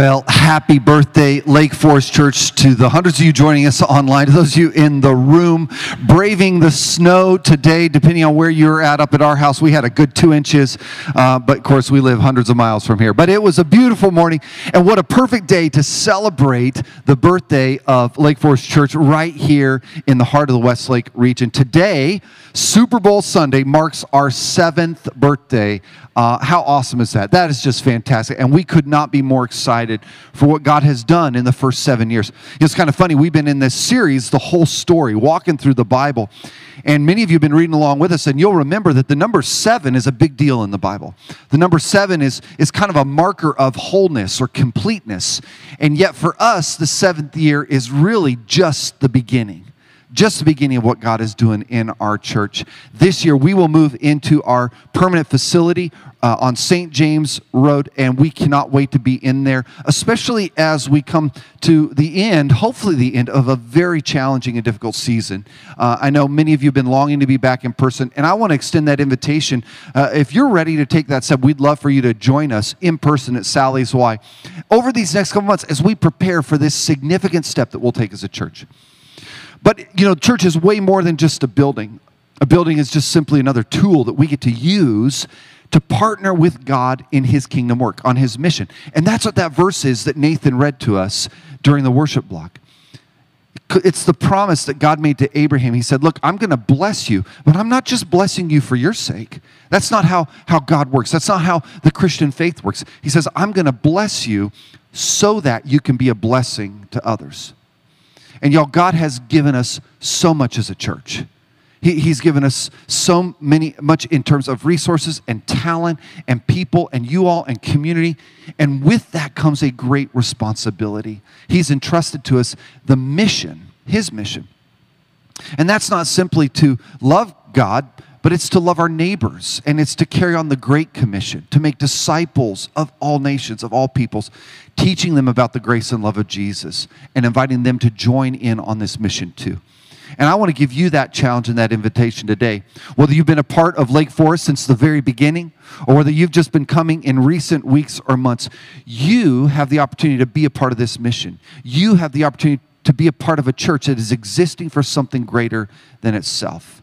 Well, happy birthday, Lake Forest Church, to the hundreds of you joining us online, to those of you in the room, braving the snow today, depending on where you're at. Up at our house, we had a good two inches, uh, but of course, we live hundreds of miles from here. But it was a beautiful morning, and what a perfect day to celebrate the birthday of Lake Forest Church right here in the heart of the Westlake region. Today, Super Bowl Sunday, marks our seventh birthday. Uh, how awesome is that? That is just fantastic, and we could not be more excited excited for what God has done in the first seven years. It's kind of funny. We've been in this series, the whole story, walking through the Bible. And many of you have been reading along with us, and you'll remember that the number seven is a big deal in the Bible. The number seven is, is kind of a marker of wholeness or completeness. And yet, for us, the seventh year is really just the beginning just the beginning of what God is doing in our church. This year, we will move into our permanent facility uh, on St. James Road, and we cannot wait to be in there, especially as we come to the end, hopefully, the end of a very challenging and difficult season. Uh, I know many of you have been longing to be back in person, and I want to extend that invitation. Uh, if you're ready to take that step, we'd love for you to join us in person at Sally's Y over these next couple months as we prepare for this significant step that we'll take as a church. But, you know, church is way more than just a building. A building is just simply another tool that we get to use to partner with God in his kingdom work, on his mission. And that's what that verse is that Nathan read to us during the worship block. It's the promise that God made to Abraham. He said, Look, I'm going to bless you, but I'm not just blessing you for your sake. That's not how, how God works. That's not how the Christian faith works. He says, I'm going to bless you so that you can be a blessing to others. And y'all, God has given us so much as a church. He, he's given us so many, much in terms of resources and talent and people and you all and community. And with that comes a great responsibility. He's entrusted to us the mission, His mission. And that's not simply to love God, but it's to love our neighbors and it's to carry on the Great Commission, to make disciples of all nations, of all peoples, teaching them about the grace and love of Jesus and inviting them to join in on this mission too. And I want to give you that challenge and that invitation today. Whether you've been a part of Lake Forest since the very beginning, or whether you've just been coming in recent weeks or months, you have the opportunity to be a part of this mission. You have the opportunity to be a part of a church that is existing for something greater than itself.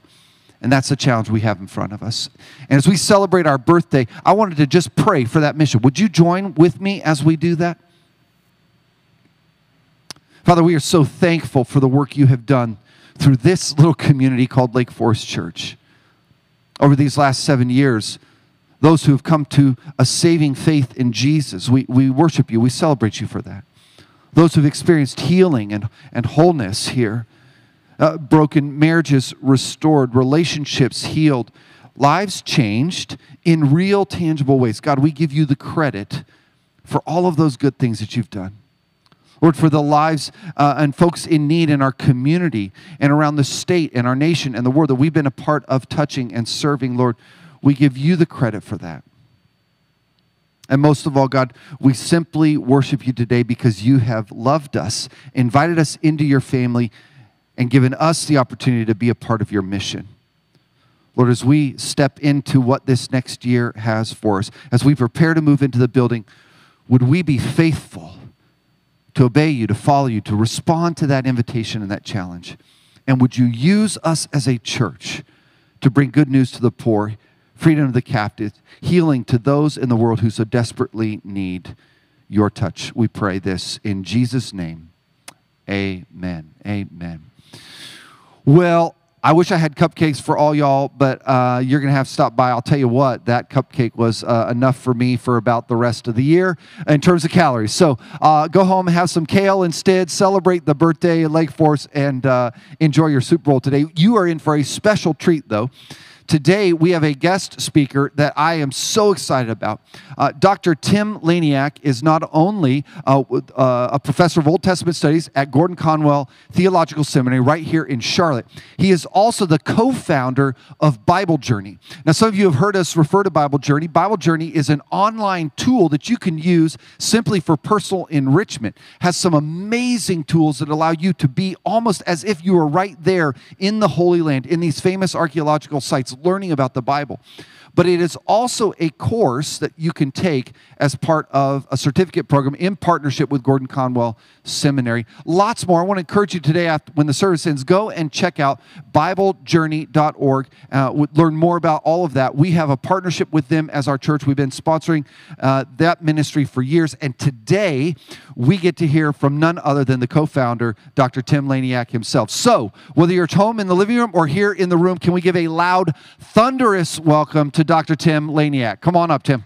And that's the challenge we have in front of us. And as we celebrate our birthday, I wanted to just pray for that mission. Would you join with me as we do that? Father, we are so thankful for the work you have done through this little community called Lake Forest Church. Over these last seven years, those who have come to a saving faith in Jesus, we, we worship you, we celebrate you for that. Those who've experienced healing and, and wholeness here, uh, broken marriages restored, relationships healed, lives changed in real, tangible ways. God, we give you the credit for all of those good things that you've done. Lord, for the lives uh, and folks in need in our community and around the state and our nation and the world that we've been a part of touching and serving, Lord, we give you the credit for that. And most of all, God, we simply worship you today because you have loved us, invited us into your family, and given us the opportunity to be a part of your mission. Lord, as we step into what this next year has for us, as we prepare to move into the building, would we be faithful? To obey you, to follow you, to respond to that invitation and that challenge? And would you use us as a church to bring good news to the poor, freedom to the captive, healing to those in the world who so desperately need your touch? We pray this in Jesus' name. Amen. Amen. Well, I wish I had cupcakes for all y'all, but uh, you're going to have to stop by. I'll tell you what, that cupcake was uh, enough for me for about the rest of the year in terms of calories. So uh, go home have some kale instead. Celebrate the birthday at Lake Forest and uh, enjoy your Super Bowl today. You are in for a special treat, though. Today, we have a guest speaker that I am so excited about. Uh, Dr. Tim Laniak is not only uh, uh, a professor of Old Testament studies at Gordon Conwell Theological Seminary right here in Charlotte, he is also the co founder of Bible Journey. Now, some of you have heard us refer to Bible Journey. Bible Journey is an online tool that you can use simply for personal enrichment, has some amazing tools that allow you to be almost as if you were right there in the Holy Land, in these famous archaeological sites learning about the Bible but it is also a course that you can take as part of a certificate program in partnership with Gordon Conwell Seminary. Lots more. I want to encourage you today, after, when the service ends, go and check out BibleJourney.org. Uh, learn more about all of that. We have a partnership with them as our church. We've been sponsoring uh, that ministry for years, and today we get to hear from none other than the co-founder, Dr. Tim Laniak himself. So, whether you're at home in the living room or here in the room, can we give a loud, thunderous welcome to Dr. Tim Laniak. Come on up, Tim.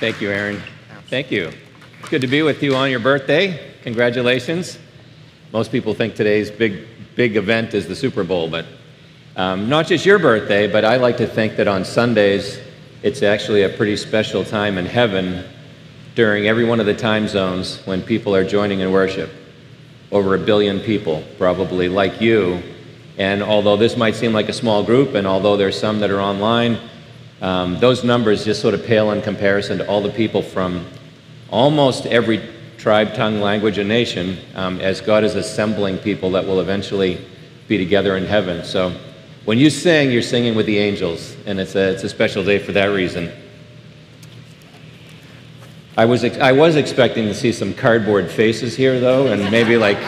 Thank you, Aaron. Thank you. Good to be with you on your birthday. Congratulations. Most people think today's big, big event is the Super Bowl, but um, not just your birthday, but I like to think that on Sundays, it's actually a pretty special time in heaven during every one of the time zones when people are joining in worship over a billion people, probably like you. And although this might seem like a small group, and although there's some that are online, um, those numbers just sort of pale in comparison to all the people from almost every tribe, tongue, language, and nation um, as God is assembling people that will eventually be together in heaven. So when you sing, you're singing with the angels, and it's a, it's a special day for that reason. I was, I was expecting to see some cardboard faces here, though, and maybe like,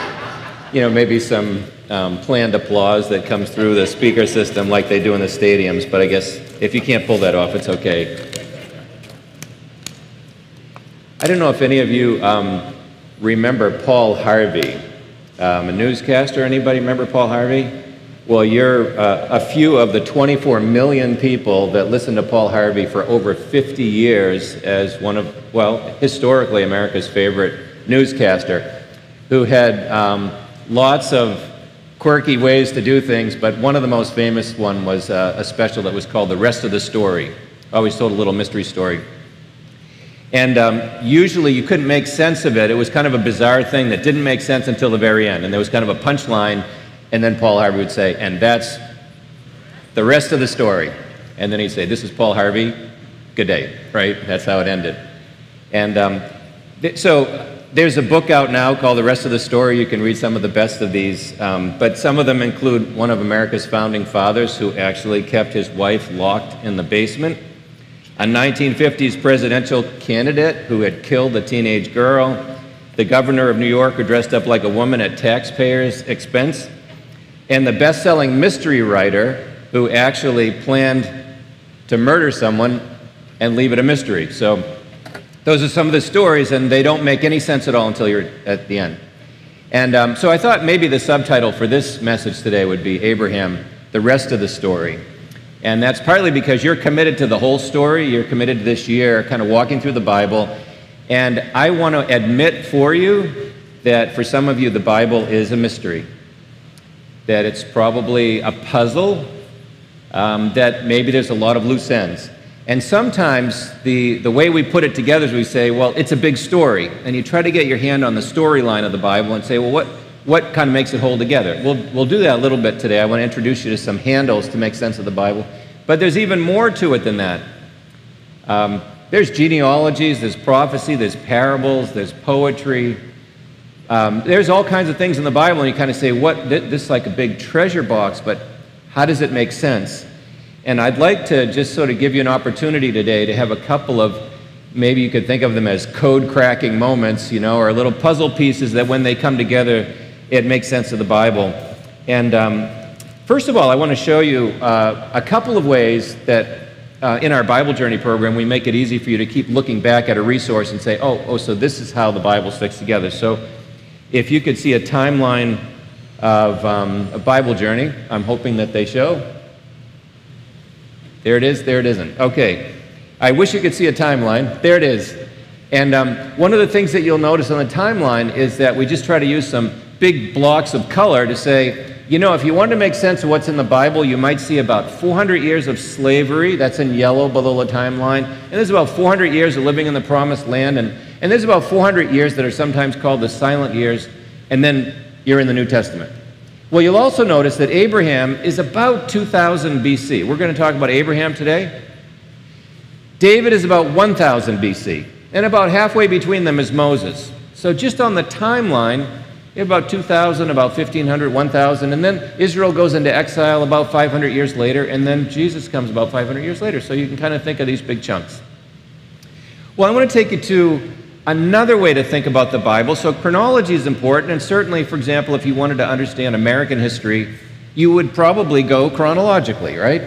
you know, maybe some um, planned applause that comes through the speaker system like they do in the stadiums, but I guess if you can't pull that off, it's okay. I don't know if any of you um, remember Paul Harvey, um, a newscaster. Anybody remember Paul Harvey? Well, you're uh, a few of the 24 million people that listened to Paul Harvey for over 50 years as one of, well, historically America's favorite newscaster, who had um, lots of quirky ways to do things, but one of the most famous one was uh, a special that was called The Rest of the Story. Always told a little mystery story. And um, usually you couldn't make sense of it. It was kind of a bizarre thing that didn't make sense until the very end. And there was kind of a punchline and then Paul Harvey would say, and that's the rest of the story. And then he'd say, this is Paul Harvey, good day, right? That's how it ended. And um, th- so there's a book out now called The Rest of the Story. You can read some of the best of these. Um, but some of them include one of America's founding fathers who actually kept his wife locked in the basement, a 1950s presidential candidate who had killed a teenage girl, the governor of New York who dressed up like a woman at taxpayers' expense, and the best selling mystery writer who actually planned to murder someone and leave it a mystery. So, those are some of the stories, and they don't make any sense at all until you're at the end. And um, so, I thought maybe the subtitle for this message today would be Abraham, the rest of the story. And that's partly because you're committed to the whole story. You're committed to this year, kind of walking through the Bible. And I want to admit for you that for some of you, the Bible is a mystery that it's probably a puzzle, um, that maybe there's a lot of loose ends. And sometimes the, the way we put it together is we say, well, it's a big story. And you try to get your hand on the storyline of the Bible and say, well, what, what kind of makes it hold together? We'll, we'll do that a little bit today. I want to introduce you to some handles to make sense of the Bible. But there's even more to it than that. Um, there's genealogies, there's prophecy, there's parables, there's poetry, um, there's all kinds of things in the Bible, and you kind of say, "What? This is like a big treasure box, but how does it make sense?" And I'd like to just sort of give you an opportunity today to have a couple of, maybe you could think of them as code cracking moments, you know, or little puzzle pieces that when they come together, it makes sense of the Bible. And um, first of all, I want to show you uh, a couple of ways that uh, in our Bible Journey program, we make it easy for you to keep looking back at a resource and say, oh, oh, so this is how the Bible sticks together. So if you could see a timeline of um, a Bible journey, I'm hoping that they show. There it is, there it isn't. Okay. I wish you could see a timeline. There it is. And um, one of the things that you'll notice on the timeline is that we just try to use some big blocks of color to say, you know, if you want to make sense of what's in the Bible, you might see about 400 years of slavery. That's in yellow below the timeline. And there's about 400 years of living in the promised land. And and there's about 400 years that are sometimes called the silent years, and then you're in the New Testament. Well, you'll also notice that Abraham is about 2000 BC. We're going to talk about Abraham today. David is about 1000 BC, and about halfway between them is Moses. So, just on the timeline, about 2000, about 1500, 1000, and then Israel goes into exile about 500 years later, and then Jesus comes about 500 years later. So you can kind of think of these big chunks. Well, I want to take you to another way to think about the Bible. So chronology is important, and certainly, for example, if you wanted to understand American history, you would probably go chronologically, right?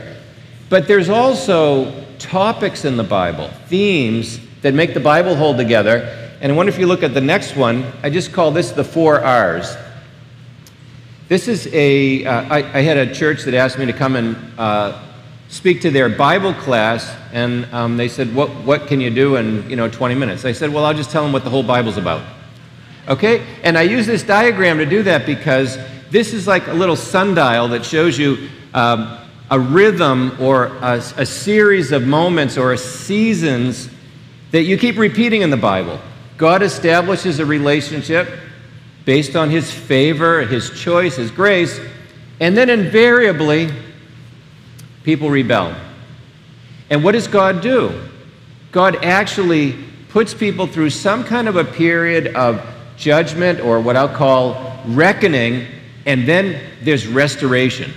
But there's also topics in the Bible, themes that make the Bible hold together and I wonder if you look at the next one, I just call this the four R's. This is a. Uh, I, I had a church that asked me to come and uh, speak to their Bible class, and um, they said, what, what can you do in you know, 20 minutes? I said, well, I'll just tell them what the whole Bible's about. Okay? And I use this diagram to do that because this is like a little sundial that shows you um, a rhythm or a, a series of moments or seasons that you keep repeating in the Bible. God establishes a relationship based on his favor, his choice, his grace, and then invariably, people rebel. And what does God do? God actually puts people through some kind of a period of judgment or what I'll call reckoning, and then there's restoration.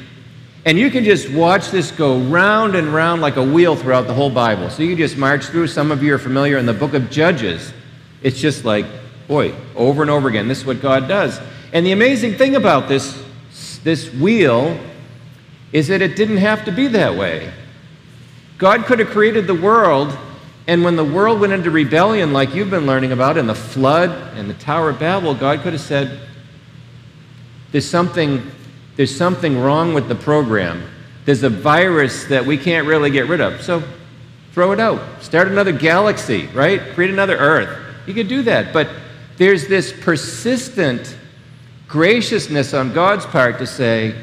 And you can just watch this go round and round like a wheel throughout the whole Bible. So you just march through. Some of you are familiar in the book of Judges. It's just like, boy, over and over again, this is what God does. And the amazing thing about this, this wheel is that it didn't have to be that way. God could have created the world, and when the world went into rebellion, like you've been learning about in the flood and the Tower of Babel, God could have said, There's something, there's something wrong with the program. There's a virus that we can't really get rid of. So throw it out. Start another galaxy, right? Create another Earth. You could do that. But there's this persistent graciousness on God's part to say,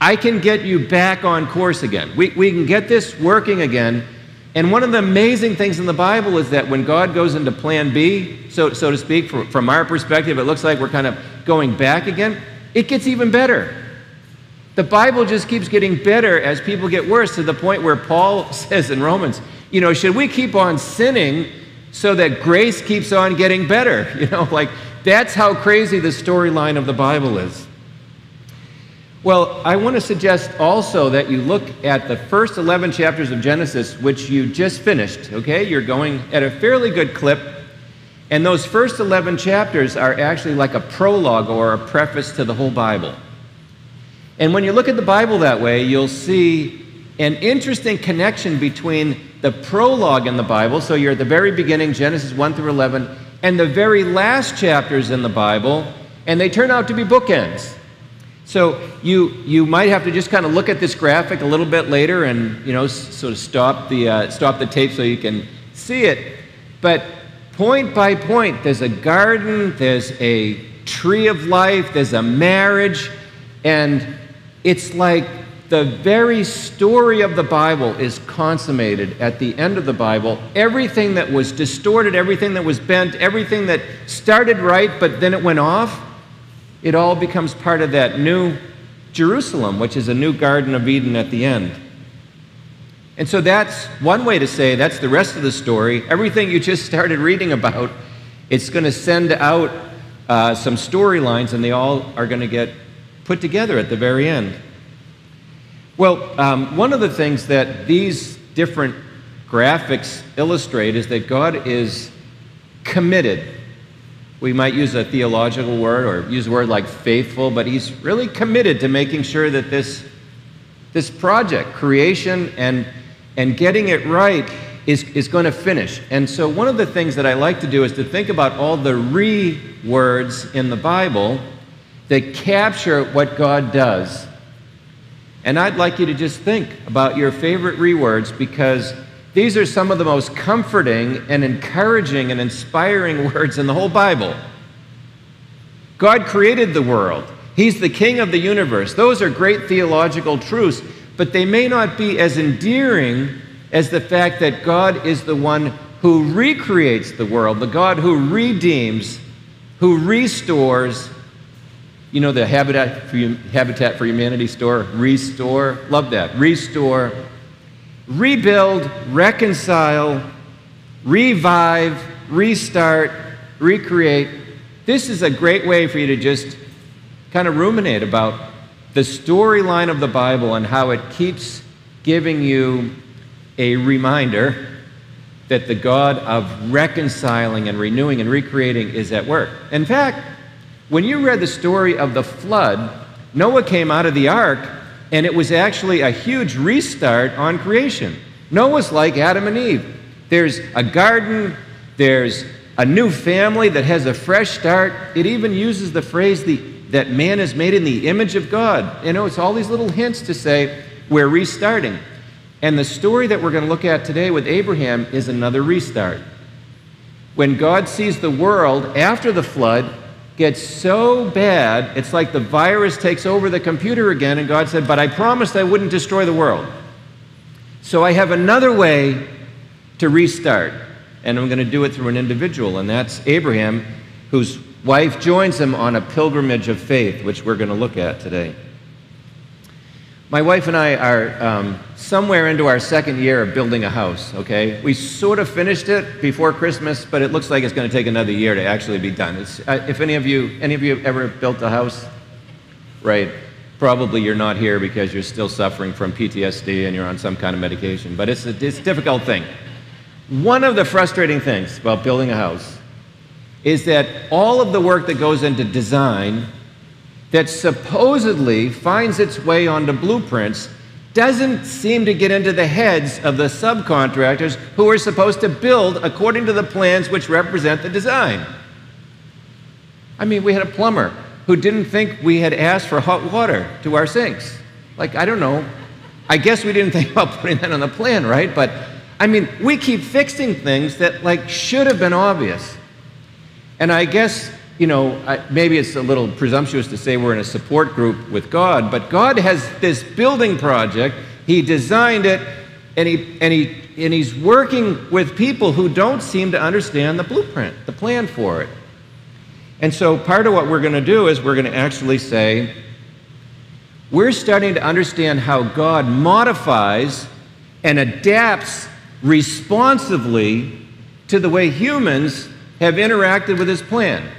I can get you back on course again. We, we can get this working again. And one of the amazing things in the Bible is that when God goes into plan B, so, so to speak, from, from our perspective, it looks like we're kind of going back again, it gets even better. The Bible just keeps getting better as people get worse to the point where Paul says in Romans, you know, should we keep on sinning so that grace keeps on getting better. You know, like that's how crazy the storyline of the Bible is. Well, I want to suggest also that you look at the first 11 chapters of Genesis, which you just finished, okay? You're going at a fairly good clip. And those first 11 chapters are actually like a prologue or a preface to the whole Bible. And when you look at the Bible that way, you'll see an interesting connection between the prologue in the Bible, so you're at the very beginning, Genesis 1 through 11, and the very last chapters in the Bible, and they turn out to be bookends. So you, you might have to just kind of look at this graphic a little bit later and, you know, sort of stop the, uh, stop the tape so you can see it. But point by point, there's a garden, there's a tree of life, there's a marriage, and it's like the very story of the Bible is consummated at the end of the Bible. Everything that was distorted, everything that was bent, everything that started right but then it went off, it all becomes part of that new Jerusalem, which is a new Garden of Eden at the end. And so that's one way to say that's the rest of the story. Everything you just started reading about, it's going to send out uh, some storylines and they all are going to get put together at the very end. Well, um, one of the things that these different graphics illustrate is that God is committed. We might use a theological word or use a word like faithful, but He's really committed to making sure that this, this project, creation and, and getting it right, is, is going to finish. And so, one of the things that I like to do is to think about all the re words in the Bible that capture what God does and I'd like you to just think about your favorite re words because these are some of the most comforting and encouraging and inspiring words in the whole Bible. God created the world. He's the king of the universe. Those are great theological truths, but they may not be as endearing as the fact that God is the one who recreates the world, the God who redeems, who restores, you know the Habitat for, Habitat for Humanity store? Restore. Love that. Restore. Rebuild, reconcile, revive, restart, recreate. this is a great way for you to just kind of ruminate about the storyline of the Bible and how it keeps giving you a reminder that the God of reconciling and renewing and recreating is at work. In fact, when you read the story of the flood, Noah came out of the ark and it was actually a huge restart on creation. Noah's like Adam and Eve. There's a garden, there's a new family that has a fresh start. It even uses the phrase the, that man is made in the image of God. You know, it's all these little hints to say we're restarting. And the story that we're going to look at today with Abraham is another restart. When God sees the world after the flood gets so bad, it's like the virus takes over the computer again, and God said, But I promised I wouldn't destroy the world. So I have another way to restart, and I'm going to do it through an individual, and that's Abraham, whose wife joins him on a pilgrimage of faith, which we're going to look at today. My wife and I are um, somewhere into our second year of building a house, okay? We sort of finished it before Christmas, but it looks like it's going to take another year to actually be done. Uh, if any of you, any of you ever built a house? Right. Probably you're not here because you're still suffering from PTSD and you're on some kind of medication, but it's a, it's a difficult thing. One of the frustrating things about building a house is that all of the work that goes into design that supposedly finds its way onto blueprints doesn't seem to get into the heads of the subcontractors who are supposed to build according to the plans which represent the design. I mean, we had a plumber who didn't think we had asked for hot water to our sinks. Like, I don't know. I guess we didn't think about putting that on the plan, right? But I mean, we keep fixing things that like should have been obvious. And I guess you know, I, maybe it's a little presumptuous to say we're in a support group with God, but God has this building project. He designed it, and, he, and, he, and He's working with people who don't seem to understand the blueprint, the plan for it. And so part of what we're going to do is we're going to actually say, we're starting to understand how God modifies and adapts responsively to the way humans have interacted with His plan.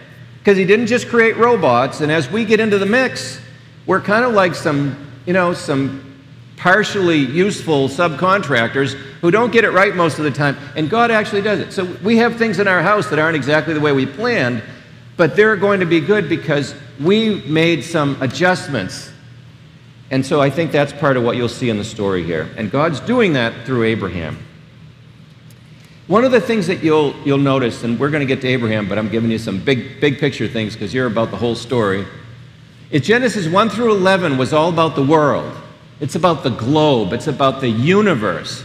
Because he didn't just create robots, and as we get into the mix, we're kind of like some, you know, some partially useful subcontractors who don't get it right most of the time, and God actually does it. So we have things in our house that aren't exactly the way we planned, but they're going to be good because we made some adjustments. And so I think that's part of what you'll see in the story here. And God's doing that through Abraham. One of the things that you'll, you'll notice, and we're going to get to Abraham, but I'm giving you some big, big picture things because you're about the whole story. Is Genesis 1 through 11 was all about the world. It's about the globe. It's about the universe.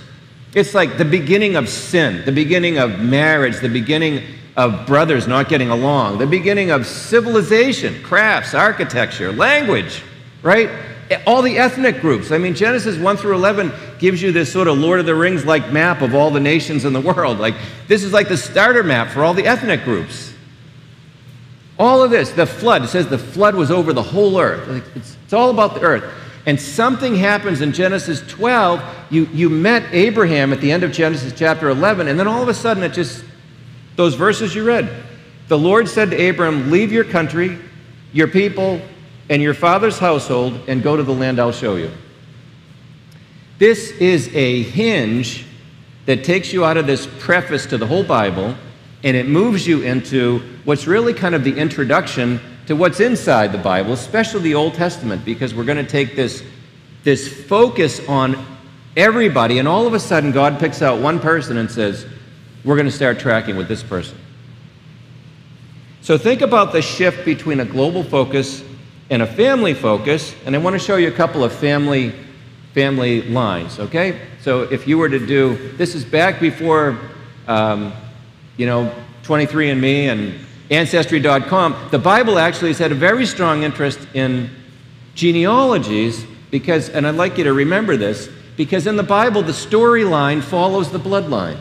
It's like the beginning of sin, the beginning of marriage, the beginning of brothers not getting along, the beginning of civilization, crafts, architecture, language, right? All the ethnic groups. I mean, Genesis 1 through 11 gives you this sort of Lord of the Rings like map of all the nations in the world. Like, this is like the starter map for all the ethnic groups. All of this, the flood, it says the flood was over the whole earth. Like, it's, it's all about the earth. And something happens in Genesis 12. You, you met Abraham at the end of Genesis chapter 11, and then all of a sudden it just, those verses you read. The Lord said to Abram, Leave your country, your people, and your father's household and go to the land I'll show you. This is a hinge that takes you out of this preface to the whole Bible and it moves you into what's really kind of the introduction to what's inside the Bible, especially the Old Testament, because we're going to take this, this focus on everybody, and all of a sudden God picks out one person and says, We're going to start tracking with this person. So think about the shift between a global focus and a family focus, and I want to show you a couple of family family lines. Okay, so if you were to do this is back before, um, you know, 23andMe and Ancestry.com. The Bible actually has had a very strong interest in genealogies because, and I'd like you to remember this, because in the Bible the storyline follows the bloodline.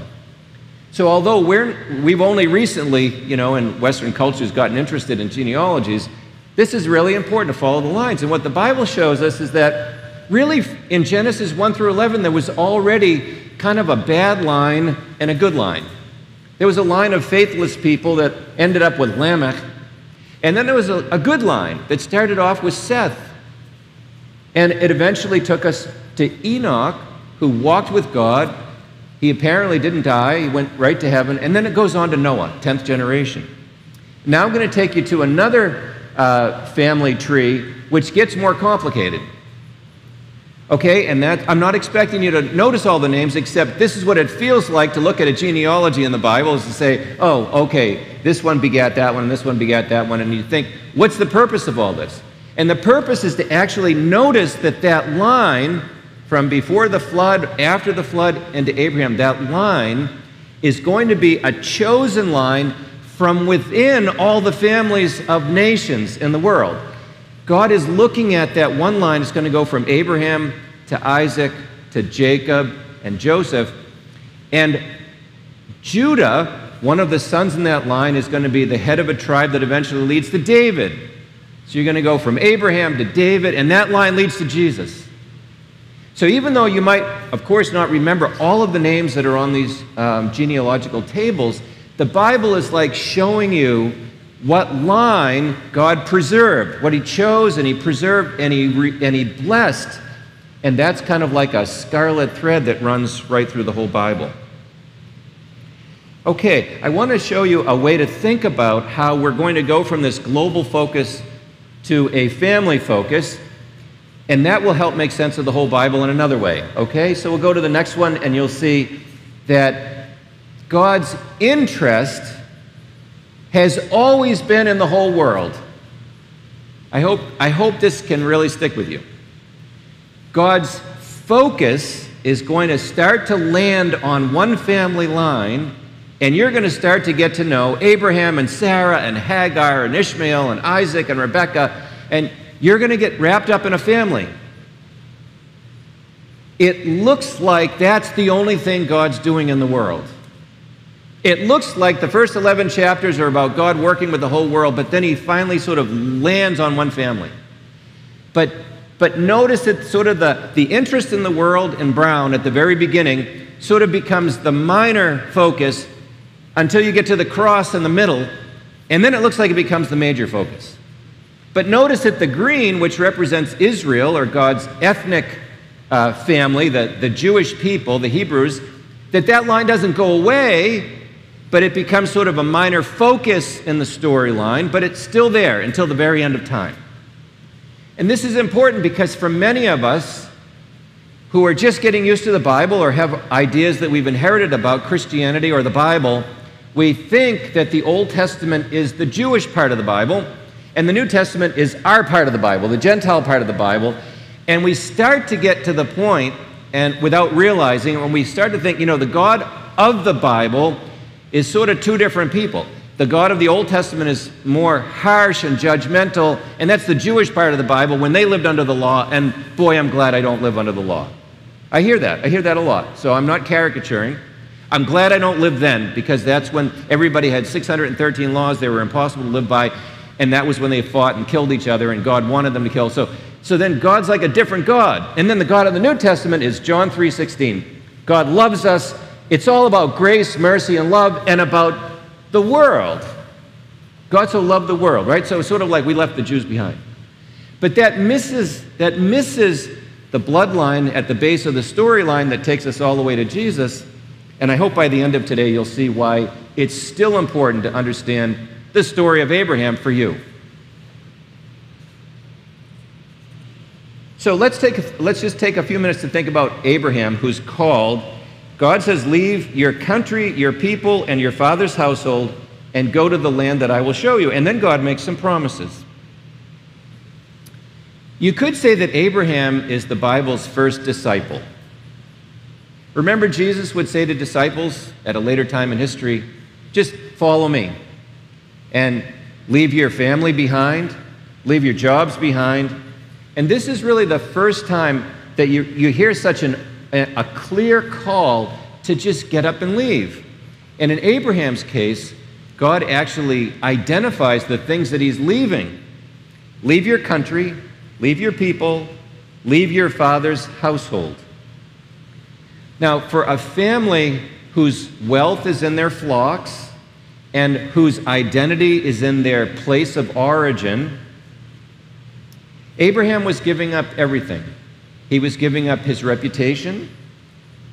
So although we're, we've only recently, you know, in Western cultures gotten interested in genealogies, this is really important to follow the lines. And what the Bible shows us is that really in Genesis 1 through 11, there was already kind of a bad line and a good line. There was a line of faithless people that ended up with Lamech, And then there was a, a good line that started off with Seth. And it eventually took us to Enoch, who walked with God. He apparently didn't die, he went right to heaven. And then it goes on to Noah, 10th generation. Now I'm going to take you to another uh, family tree, which gets more complicated. Okay, and that I'm not expecting you to notice all the names, except this is what it feels like to look at a genealogy in the Bible is to say, oh, okay, this one begat that one, and this one begat that one, and you think, what's the purpose of all this? And the purpose is to actually notice that that line from before the flood, after the flood, and to Abraham, that line is going to be a chosen line from within all the families of nations in the world. God is looking at that one line. It's going to go from Abraham to Isaac to Jacob and Joseph. And Judah, one of the sons in that line, is going to be the head of a tribe that eventually leads to David. So you're going to go from Abraham to David, and that line leads to Jesus. So even though you might, of course, not remember all of the names that are on these um, genealogical tables, the Bible is like showing you what line God preserved, what He chose and He preserved and He, re- and he blessed. And that's kind of like a scarlet thread that runs right through the whole Bible. Okay, I want to show you a way to think about how we're going to go from this global focus to a family focus, and that will help make sense of the whole Bible in another way. Okay, so we'll go to the next one, and you'll see that God's interest has always been in the whole world. I hope, I hope this can really stick with you. God's focus is going to start to land on one family line, and you're going to start to get to know Abraham and Sarah and Hagar and Ishmael and Isaac and Rebekah, and you're going to get wrapped up in a family. It looks like that's the only thing God's doing in the world. It looks like the first 11 chapters are about God working with the whole world, but then he finally sort of lands on one family. But, but notice that sort of the, the interest in the world in Brown at the very beginning sort of becomes the minor focus until you get to the cross in the middle, and then it looks like it becomes the major focus. But notice that the green, which represents Israel or God's ethnic uh, family, the, the Jewish people, the Hebrews, that that line doesn't go away but it becomes sort of a minor focus in the storyline, but it's still there until the very end of time. And this is important because for many of us who are just getting used to the Bible or have ideas that we've inherited about Christianity or the Bible, we think that the Old Testament is the Jewish part of the Bible and the New Testament is our part of the Bible, the Gentile part of the Bible. And we start to get to the point, and without realizing, when we start to think, you know, the God of the Bible is sort of two different people. The God of the Old Testament is more harsh and judgmental, and that's the Jewish part of the Bible when they lived under the law, and boy, I'm glad I don't live under the law. I hear that. I hear that a lot. So I'm not caricaturing. I'm glad I don't live then because that's when everybody had 613 laws they were impossible to live by, and that was when they fought and killed each other, and God wanted them to kill. So, so then God's like a different God. And then the God of the New Testament is John 3:16. God loves us it's all about grace, mercy, and love, and about the world. God so loved the world, right? So it's sort of like we left the Jews behind. But that misses, that misses the bloodline at the base of the storyline that takes us all the way to Jesus. And I hope by the end of today you'll see why it's still important to understand the story of Abraham for you. So let's, take, let's just take a few minutes to think about Abraham, who's called God says, Leave your country, your people, and your father's household and go to the land that I will show you. And then God makes some promises. You could say that Abraham is the Bible's first disciple. Remember, Jesus would say to disciples at a later time in history, just follow me and leave your family behind, leave your jobs behind. And this is really the first time that you, you hear such an a clear call to just get up and leave. And in Abraham's case, God actually identifies the things that he's leaving. Leave your country, leave your people, leave your father's household. Now, for a family whose wealth is in their flocks and whose identity is in their place of origin, Abraham was giving up everything. He was giving up his reputation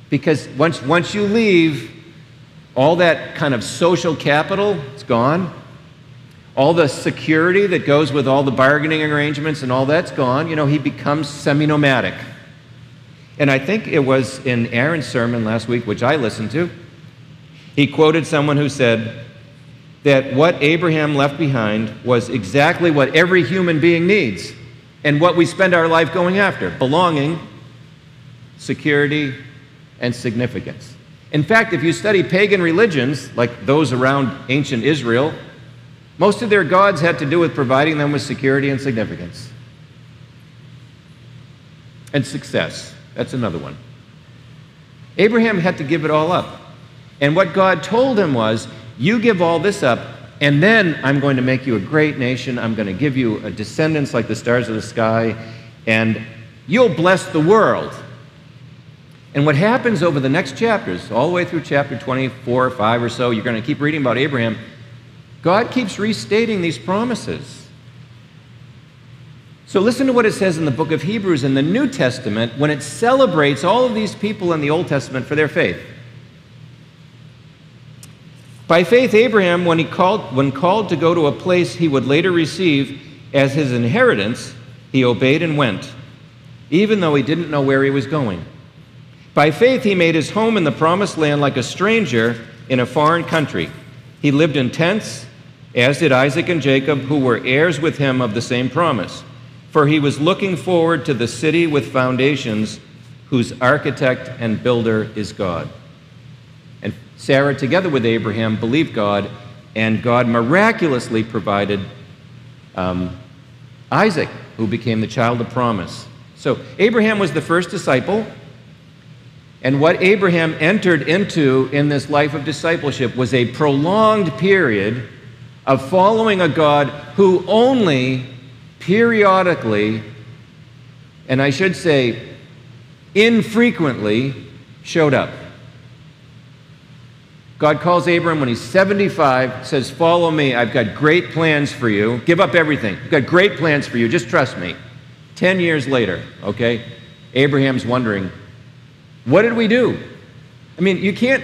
because once, once you leave, all that kind of social capital is gone. All the security that goes with all the bargaining arrangements and all that's gone. You know, he becomes semi nomadic. And I think it was in Aaron's sermon last week, which I listened to, he quoted someone who said that what Abraham left behind was exactly what every human being needs and what we spend our life going after belonging, security, and significance. In fact, if you study pagan religions, like those around ancient Israel, most of their gods had to do with providing them with security and significance. And success. That's another one. Abraham had to give it all up. And what God told him was, You give all this up, and then I'm going to make you a great nation. I'm going to give you a descendants like the stars of the sky, and you'll bless the world. And what happens over the next chapters, all the way through chapter 24 or 5 or so, you're going to keep reading about Abraham. God keeps restating these promises. So listen to what it says in the book of Hebrews in the New Testament when it celebrates all of these people in the Old Testament for their faith. By faith, Abraham, when, he called, when called to go to a place he would later receive as his inheritance, he obeyed and went, even though he didn't know where he was going. By faith, he made his home in the promised land like a stranger in a foreign country. He lived in tents, as did Isaac and Jacob, who were heirs with him of the same promise. For he was looking forward to the city with foundations, whose architect and builder is God. Sarah, together with Abraham, believed God, and God miraculously provided um, Isaac, who became the child of promise. So Abraham was the first disciple. And what Abraham entered into in this life of discipleship was a prolonged period of following a God who only periodically, and I should say infrequently, showed up. God calls Abram when he's 75, says, Follow me. I've got great plans for you. Give up everything. I've got great plans for you. Just trust me. Ten years later, okay, Abraham's wondering, what did we do? I mean, you can't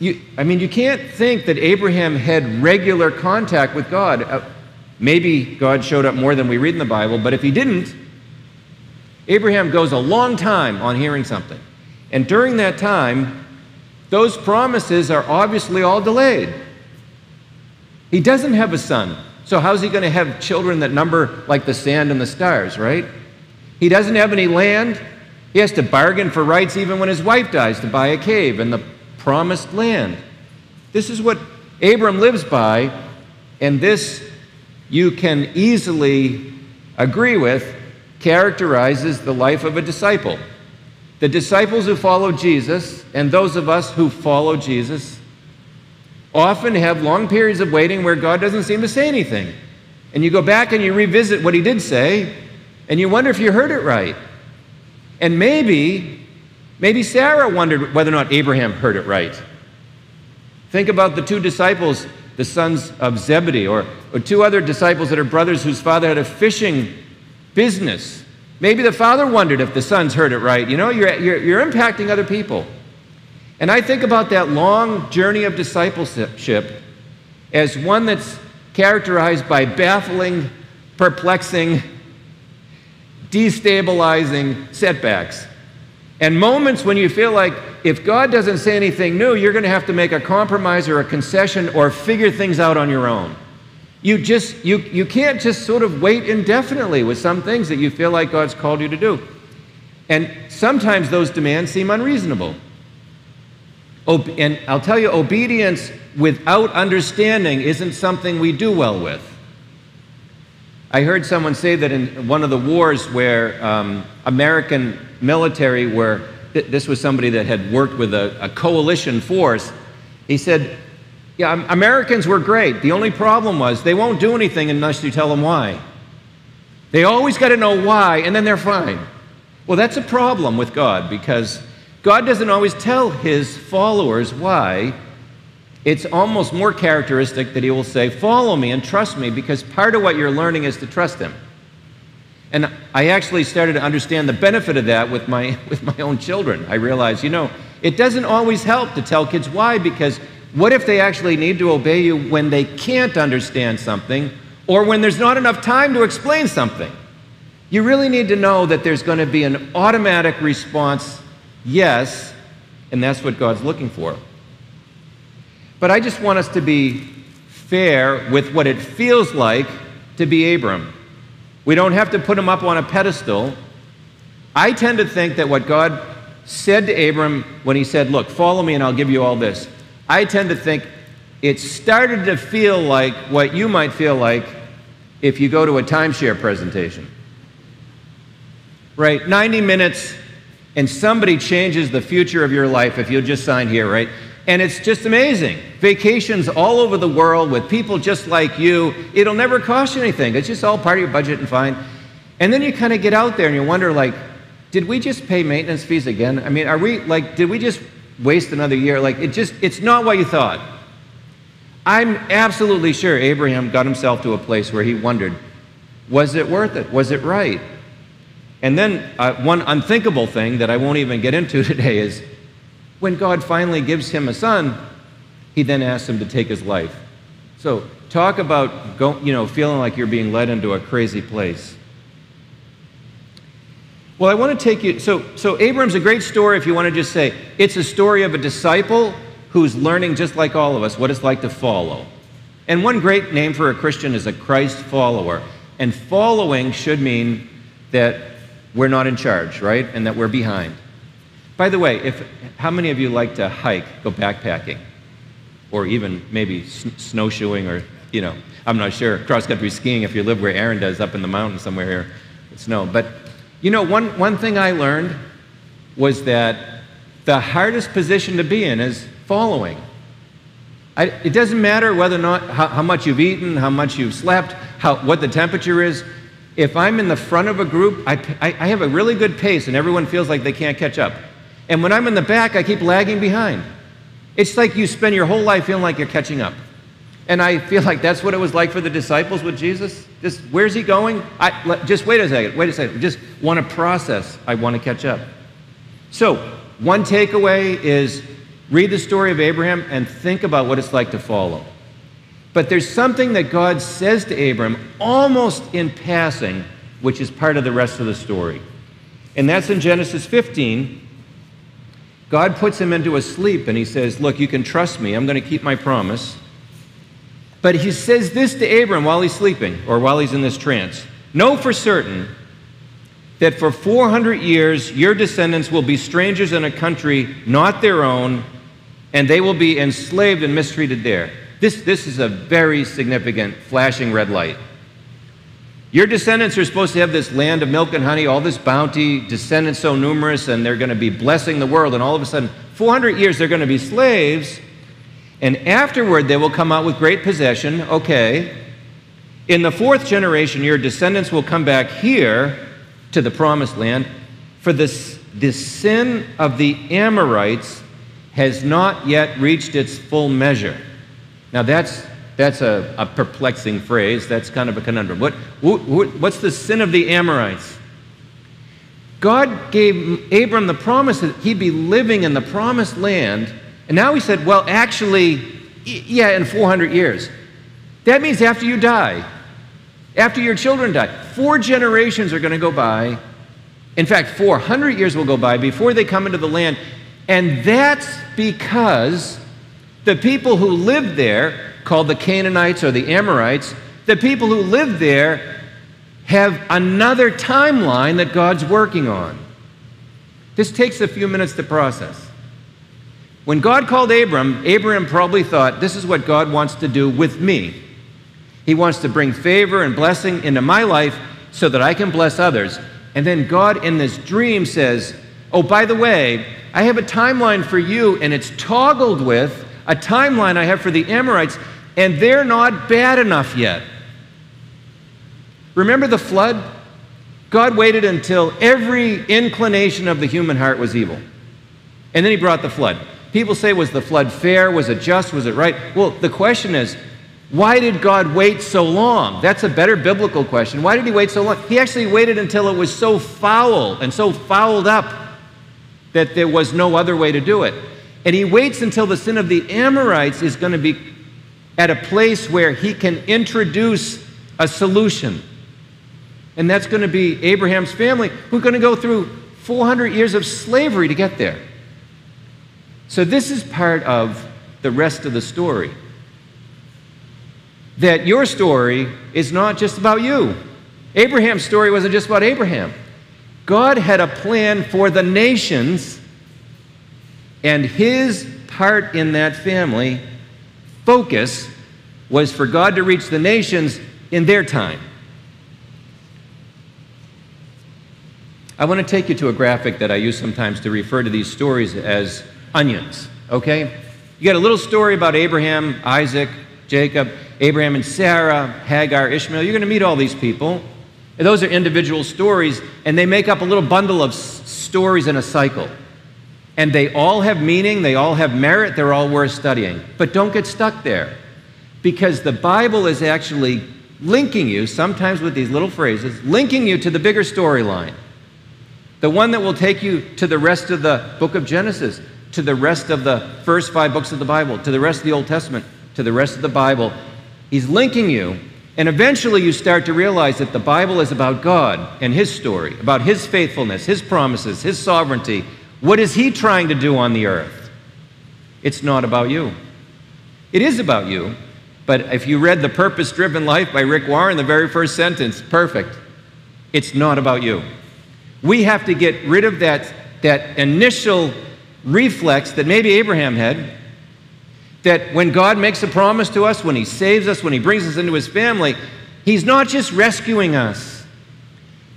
you, I mean, you can't think that Abraham had regular contact with God. Uh, maybe God showed up more than we read in the Bible, but if he didn't, Abraham goes a long time on hearing something. And during that time, those promises are obviously all delayed. He doesn't have a son. So, how's he going to have children that number like the sand and the stars, right? He doesn't have any land. He has to bargain for rights even when his wife dies to buy a cave in the promised land. This is what Abram lives by, and this you can easily agree with characterizes the life of a disciple. The disciples who follow Jesus and those of us who follow Jesus often have long periods of waiting where God doesn't seem to say anything. And you go back and you revisit what he did say, and you wonder if you heard it right. And maybe, maybe Sarah wondered whether or not Abraham heard it right. Think about the two disciples, the sons of Zebedee, or, or two other disciples that are brothers whose father had a fishing business. Maybe the father wondered if the sons heard it right. You know, you're, you're, you're impacting other people. And I think about that long journey of discipleship as one that's characterized by baffling, perplexing, destabilizing setbacks. And moments when you feel like if God doesn't say anything new, you're going to have to make a compromise or a concession or figure things out on your own. You just you you can't just sort of wait indefinitely with some things that you feel like God's called you to do. And sometimes those demands seem unreasonable. And I'll tell you, obedience without understanding isn't something we do well with. I heard someone say that in one of the wars where um, American military were, th- this was somebody that had worked with a, a coalition force, he said, yeah, Americans were great. The only problem was they won't do anything unless you tell them why. They always got to know why, and then they're fine. Well, that's a problem with God because God doesn't always tell his followers why, it's almost more characteristic that he will say, Follow me and trust me, because part of what you're learning is to trust him. And I actually started to understand the benefit of that with my, with my own children. I realized, you know, it doesn't always help to tell kids why, because what if they actually need to obey you when they can't understand something or when there's not enough time to explain something? You really need to know that there's going to be an automatic response, yes, and that's what God's looking for. But I just want us to be fair with what it feels like to be Abram. We don't have to put him up on a pedestal. I tend to think that what God said to Abram when he said, Look, follow me and I'll give you all this, I tend to think it started to feel like what you might feel like if you go to a timeshare presentation. Right? 90 minutes and somebody changes the future of your life if you'll just sign here, right? And it's just amazing. Vacations all over the world with people just like you. It'll never cost you anything. It's just all part of your budget and fine. And then you kind of get out there and you wonder, like, did we just pay maintenance fees again? I mean, are we, like, did we just waste another year? Like, it just, it's not what you thought. I'm absolutely sure Abraham got himself to a place where he wondered, was it worth it? Was it right? And then uh, one unthinkable thing that I won't even get into today is when God finally gives him a son, he then asks him to take his life. So talk about go, you know feeling like you're being led into a crazy place. Well, I want to take you. So, so Abram's a great story. If you want to just say it's a story of a disciple who's learning just like all of us what it's like to follow. And one great name for a Christian is a Christ follower. And following should mean that we're not in charge, right? And that we're behind. By the way, if, how many of you like to hike, go backpacking? Or even maybe snowshoeing or, you know, I'm not sure, cross country skiing if you live where Aaron does up in the mountains somewhere here snow. But, you know, one, one thing I learned was that the hardest position to be in is following. I, it doesn't matter whether or not how, how, much you've eaten, how much you've slept, how, what the temperature is. If I'm in the front of a group, I, I, I have a really good pace and everyone feels like they can't catch up. And when I'm in the back, I keep lagging behind. It's like you spend your whole life feeling like you're catching up. And I feel like that's what it was like for the disciples with Jesus. Just where's he going? I, just wait a second, wait a second. Just want to process. I want to catch up. So, one takeaway is read the story of Abraham and think about what it's like to follow. But there's something that God says to Abram almost in passing, which is part of the rest of the story. And that's in Genesis 15, God puts him into a sleep and he says, Look, you can trust me. I'm going to keep my promise. But he says this to Abram while he's sleeping or while he's in this trance Know for certain that for 400 years your descendants will be strangers in a country not their own, and they will be enslaved and mistreated there. This, this is a very significant flashing red light. Your descendants are supposed to have this land of milk and honey, all this bounty, descendants so numerous, and they're going to be blessing the world. And all of a sudden, 400 years, they're going to be slaves. And afterward, they will come out with great possession. Okay. In the fourth generation, your descendants will come back here to the promised land. For this, this sin of the Amorites has not yet reached its full measure. Now, that's that's a, a perplexing phrase. That's kind of a conundrum. What, what, what's the sin of the Amorites? God gave Abram the promise that he'd be living in the promised land. And now he said, well, actually, yeah, in 400 years. That means after you die, after your children die, four generations are going to go by. In fact, 400 years will go by before they come into the land. And that's because the people who lived there called the Canaanites or the Amorites, the people who live there have another timeline that God's working on. This takes a few minutes to process. When God called Abram, Abram probably thought, this is what God wants to do with me. He wants to bring favor and blessing into my life so that I can bless others. And then God, in this dream, says, Oh, by the way, I have a timeline for you, and it's toggled with a timeline I have for the Amorites, and they're not bad enough yet. Remember the flood? God waited until every inclination of the human heart was evil. And then he brought the flood. People say, was the flood fair? Was it just? Was it right? Well, the question is, why did God wait so long? That's a better biblical question. Why did he wait so long? He actually waited until it was so foul and so fouled up that there was no other way to do it. And he waits until the sin of the Amorites is going to be at a place where he can introduce a solution. And that's going to be Abraham's family, who are going to go through 400 years of slavery to get there. So, this is part of the rest of the story. That your story is not just about you. Abraham's story wasn't just about Abraham. God had a plan for the nations, and his part in that family focus was for God to reach the nations in their time. I want to take you to a graphic that I use sometimes to refer to these stories as onions, okay? You got a little story about Abraham, Isaac, Jacob, Abraham and Sarah, Hagar, Ishmael. You're going to meet all these people. And those are individual stories, and they make up a little bundle of s- stories in a cycle. And they all have meaning, they all have merit, they're all worth studying. But don't get stuck there, because the Bible is actually linking you, sometimes with these little phrases, linking you to the bigger storyline. The one that will take you to the rest of the book of Genesis, to the rest of the first five books of the Bible, to the rest of the Old Testament, to the rest of the Bible. He's linking you, and eventually you start to realize that the Bible is about God and His story, about His faithfulness, His promises, His sovereignty. What is He trying to do on the earth? It's not about you. It is about you, but if you read The Purpose Driven Life by Rick Warren, the very first sentence, perfect. It's not about you. We have to get rid of that, that initial reflex that maybe Abraham had that when God makes a promise to us, when He saves us, when He brings us into His family, He's not just rescuing us,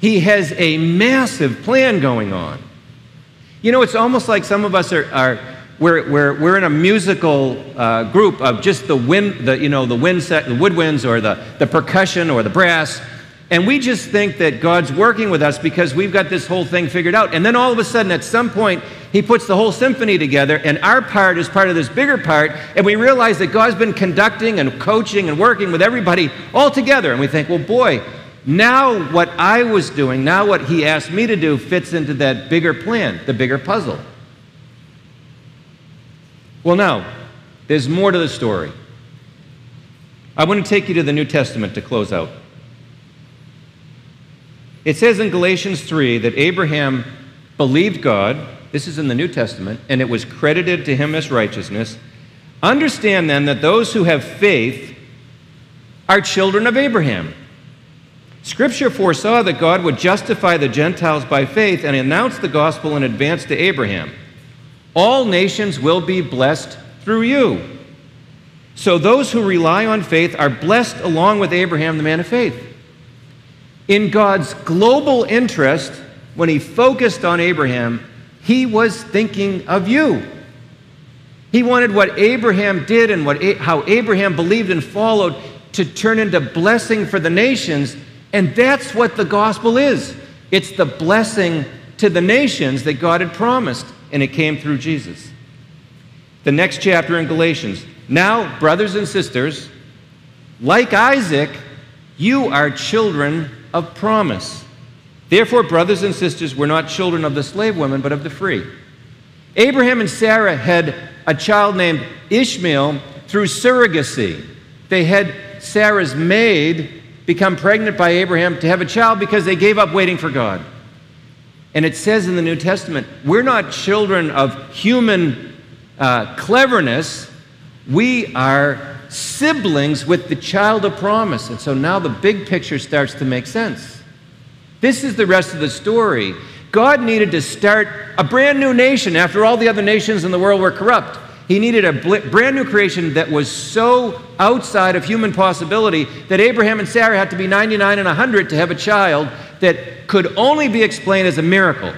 He has a massive plan going on. You know, it's almost like some of us are, are we're, we're, we're in a musical uh, group of just the wind, the, you know, the wind set, the woodwinds or the, the percussion or the brass, and we just think that God's working with us because we've got this whole thing figured out. And then all of a sudden, at some point, He puts the whole symphony together, and our part is part of this bigger part. And we realize that God's been conducting and coaching and working with everybody all together. And we think, well, boy, now what I was doing, now what He asked me to do, fits into that bigger plan, the bigger puzzle. Well, now, there's more to the story. I want to take you to the New Testament to close out. It says in Galatians 3 that Abraham believed God, this is in the New Testament, and it was credited to him as righteousness. Understand then that those who have faith are children of Abraham. Scripture foresaw that God would justify the Gentiles by faith and announce the gospel in advance to Abraham. All nations will be blessed through you. So those who rely on faith are blessed along with Abraham, the man of faith. In God's global interest, when he focused on Abraham, he was thinking of you. He wanted what Abraham did and what, how Abraham believed and followed to turn into blessing for the nations. And that's what the gospel is it's the blessing to the nations that God had promised, and it came through Jesus. The next chapter in Galatians. Now, brothers and sisters, like Isaac, you are children of promise. Therefore, brothers and sisters, we're not children of the slave women, but of the free. Abraham and Sarah had a child named Ishmael through surrogacy. They had Sarah's maid become pregnant by Abraham to have a child because they gave up waiting for God. And it says in the New Testament, we're not children of human uh, cleverness, we are siblings with the child of promise. And so now the big picture starts to make sense. This is the rest of the story. God needed to start a brand new nation after all the other nations in the world were corrupt. He needed a brand new creation that was so outside of human possibility that Abraham and Sarah had to be 99 and 100 to have a child that could only be explained as a miracle.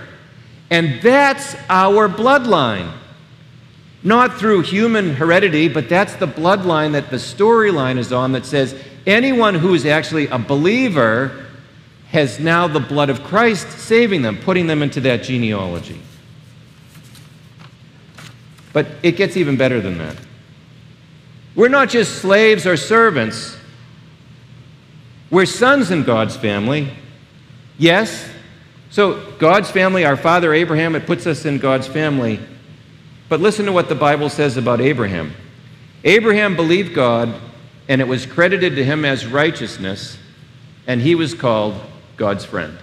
And that's our bloodline. Not through human heredity, but that's the bloodline that the storyline is on that says anyone who is actually a believer has now the blood of Christ saving them, putting them into that genealogy. But it gets even better than that. We're not just slaves or servants, we're sons in God's family. Yes. So, God's family, our father Abraham, it puts us in God's family. But listen to what the Bible says about Abraham. Abraham believed God, and it was credited to him as righteousness, and he was called God's friend.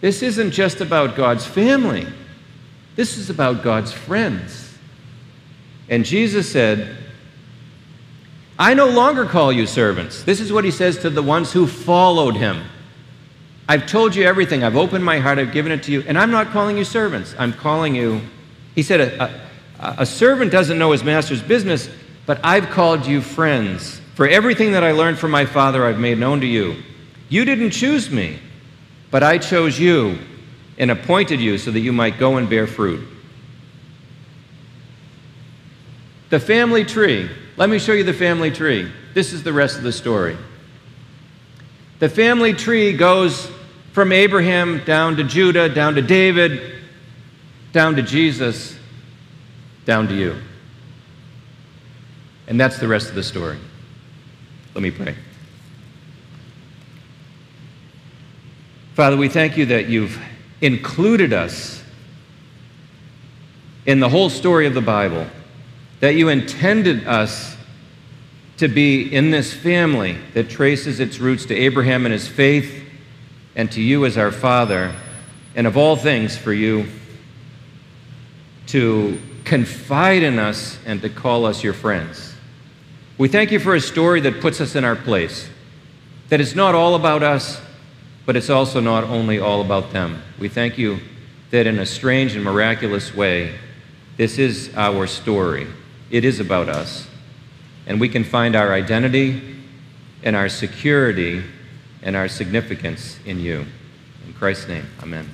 This isn't just about God's family, this is about God's friends. And Jesus said, I no longer call you servants. This is what he says to the ones who followed him. I've told you everything. I've opened my heart. I've given it to you. And I'm not calling you servants. I'm calling you, he said, a, a, a servant doesn't know his master's business, but I've called you friends. For everything that I learned from my Father, I've made known to you. You didn't choose me, but I chose you and appointed you so that you might go and bear fruit. The family tree. Let me show you the family tree. This is the rest of the story. The family tree goes from Abraham down to Judah, down to David, down to Jesus, down to you. And that's the rest of the story. Let me pray. Father, we thank you that you've included us in the whole story of the Bible, that you intended us to be in this family that traces its roots to Abraham and his faith and to you as our Father, and of all things for you to confide in us and to call us your friends. We thank you for a story that puts us in our place, that it's not all about us, but it's also not only all about them. We thank you that in a strange and miraculous way, this is our story. It is about us. And we can find our identity and our security and our significance in you. In Christ's name, amen.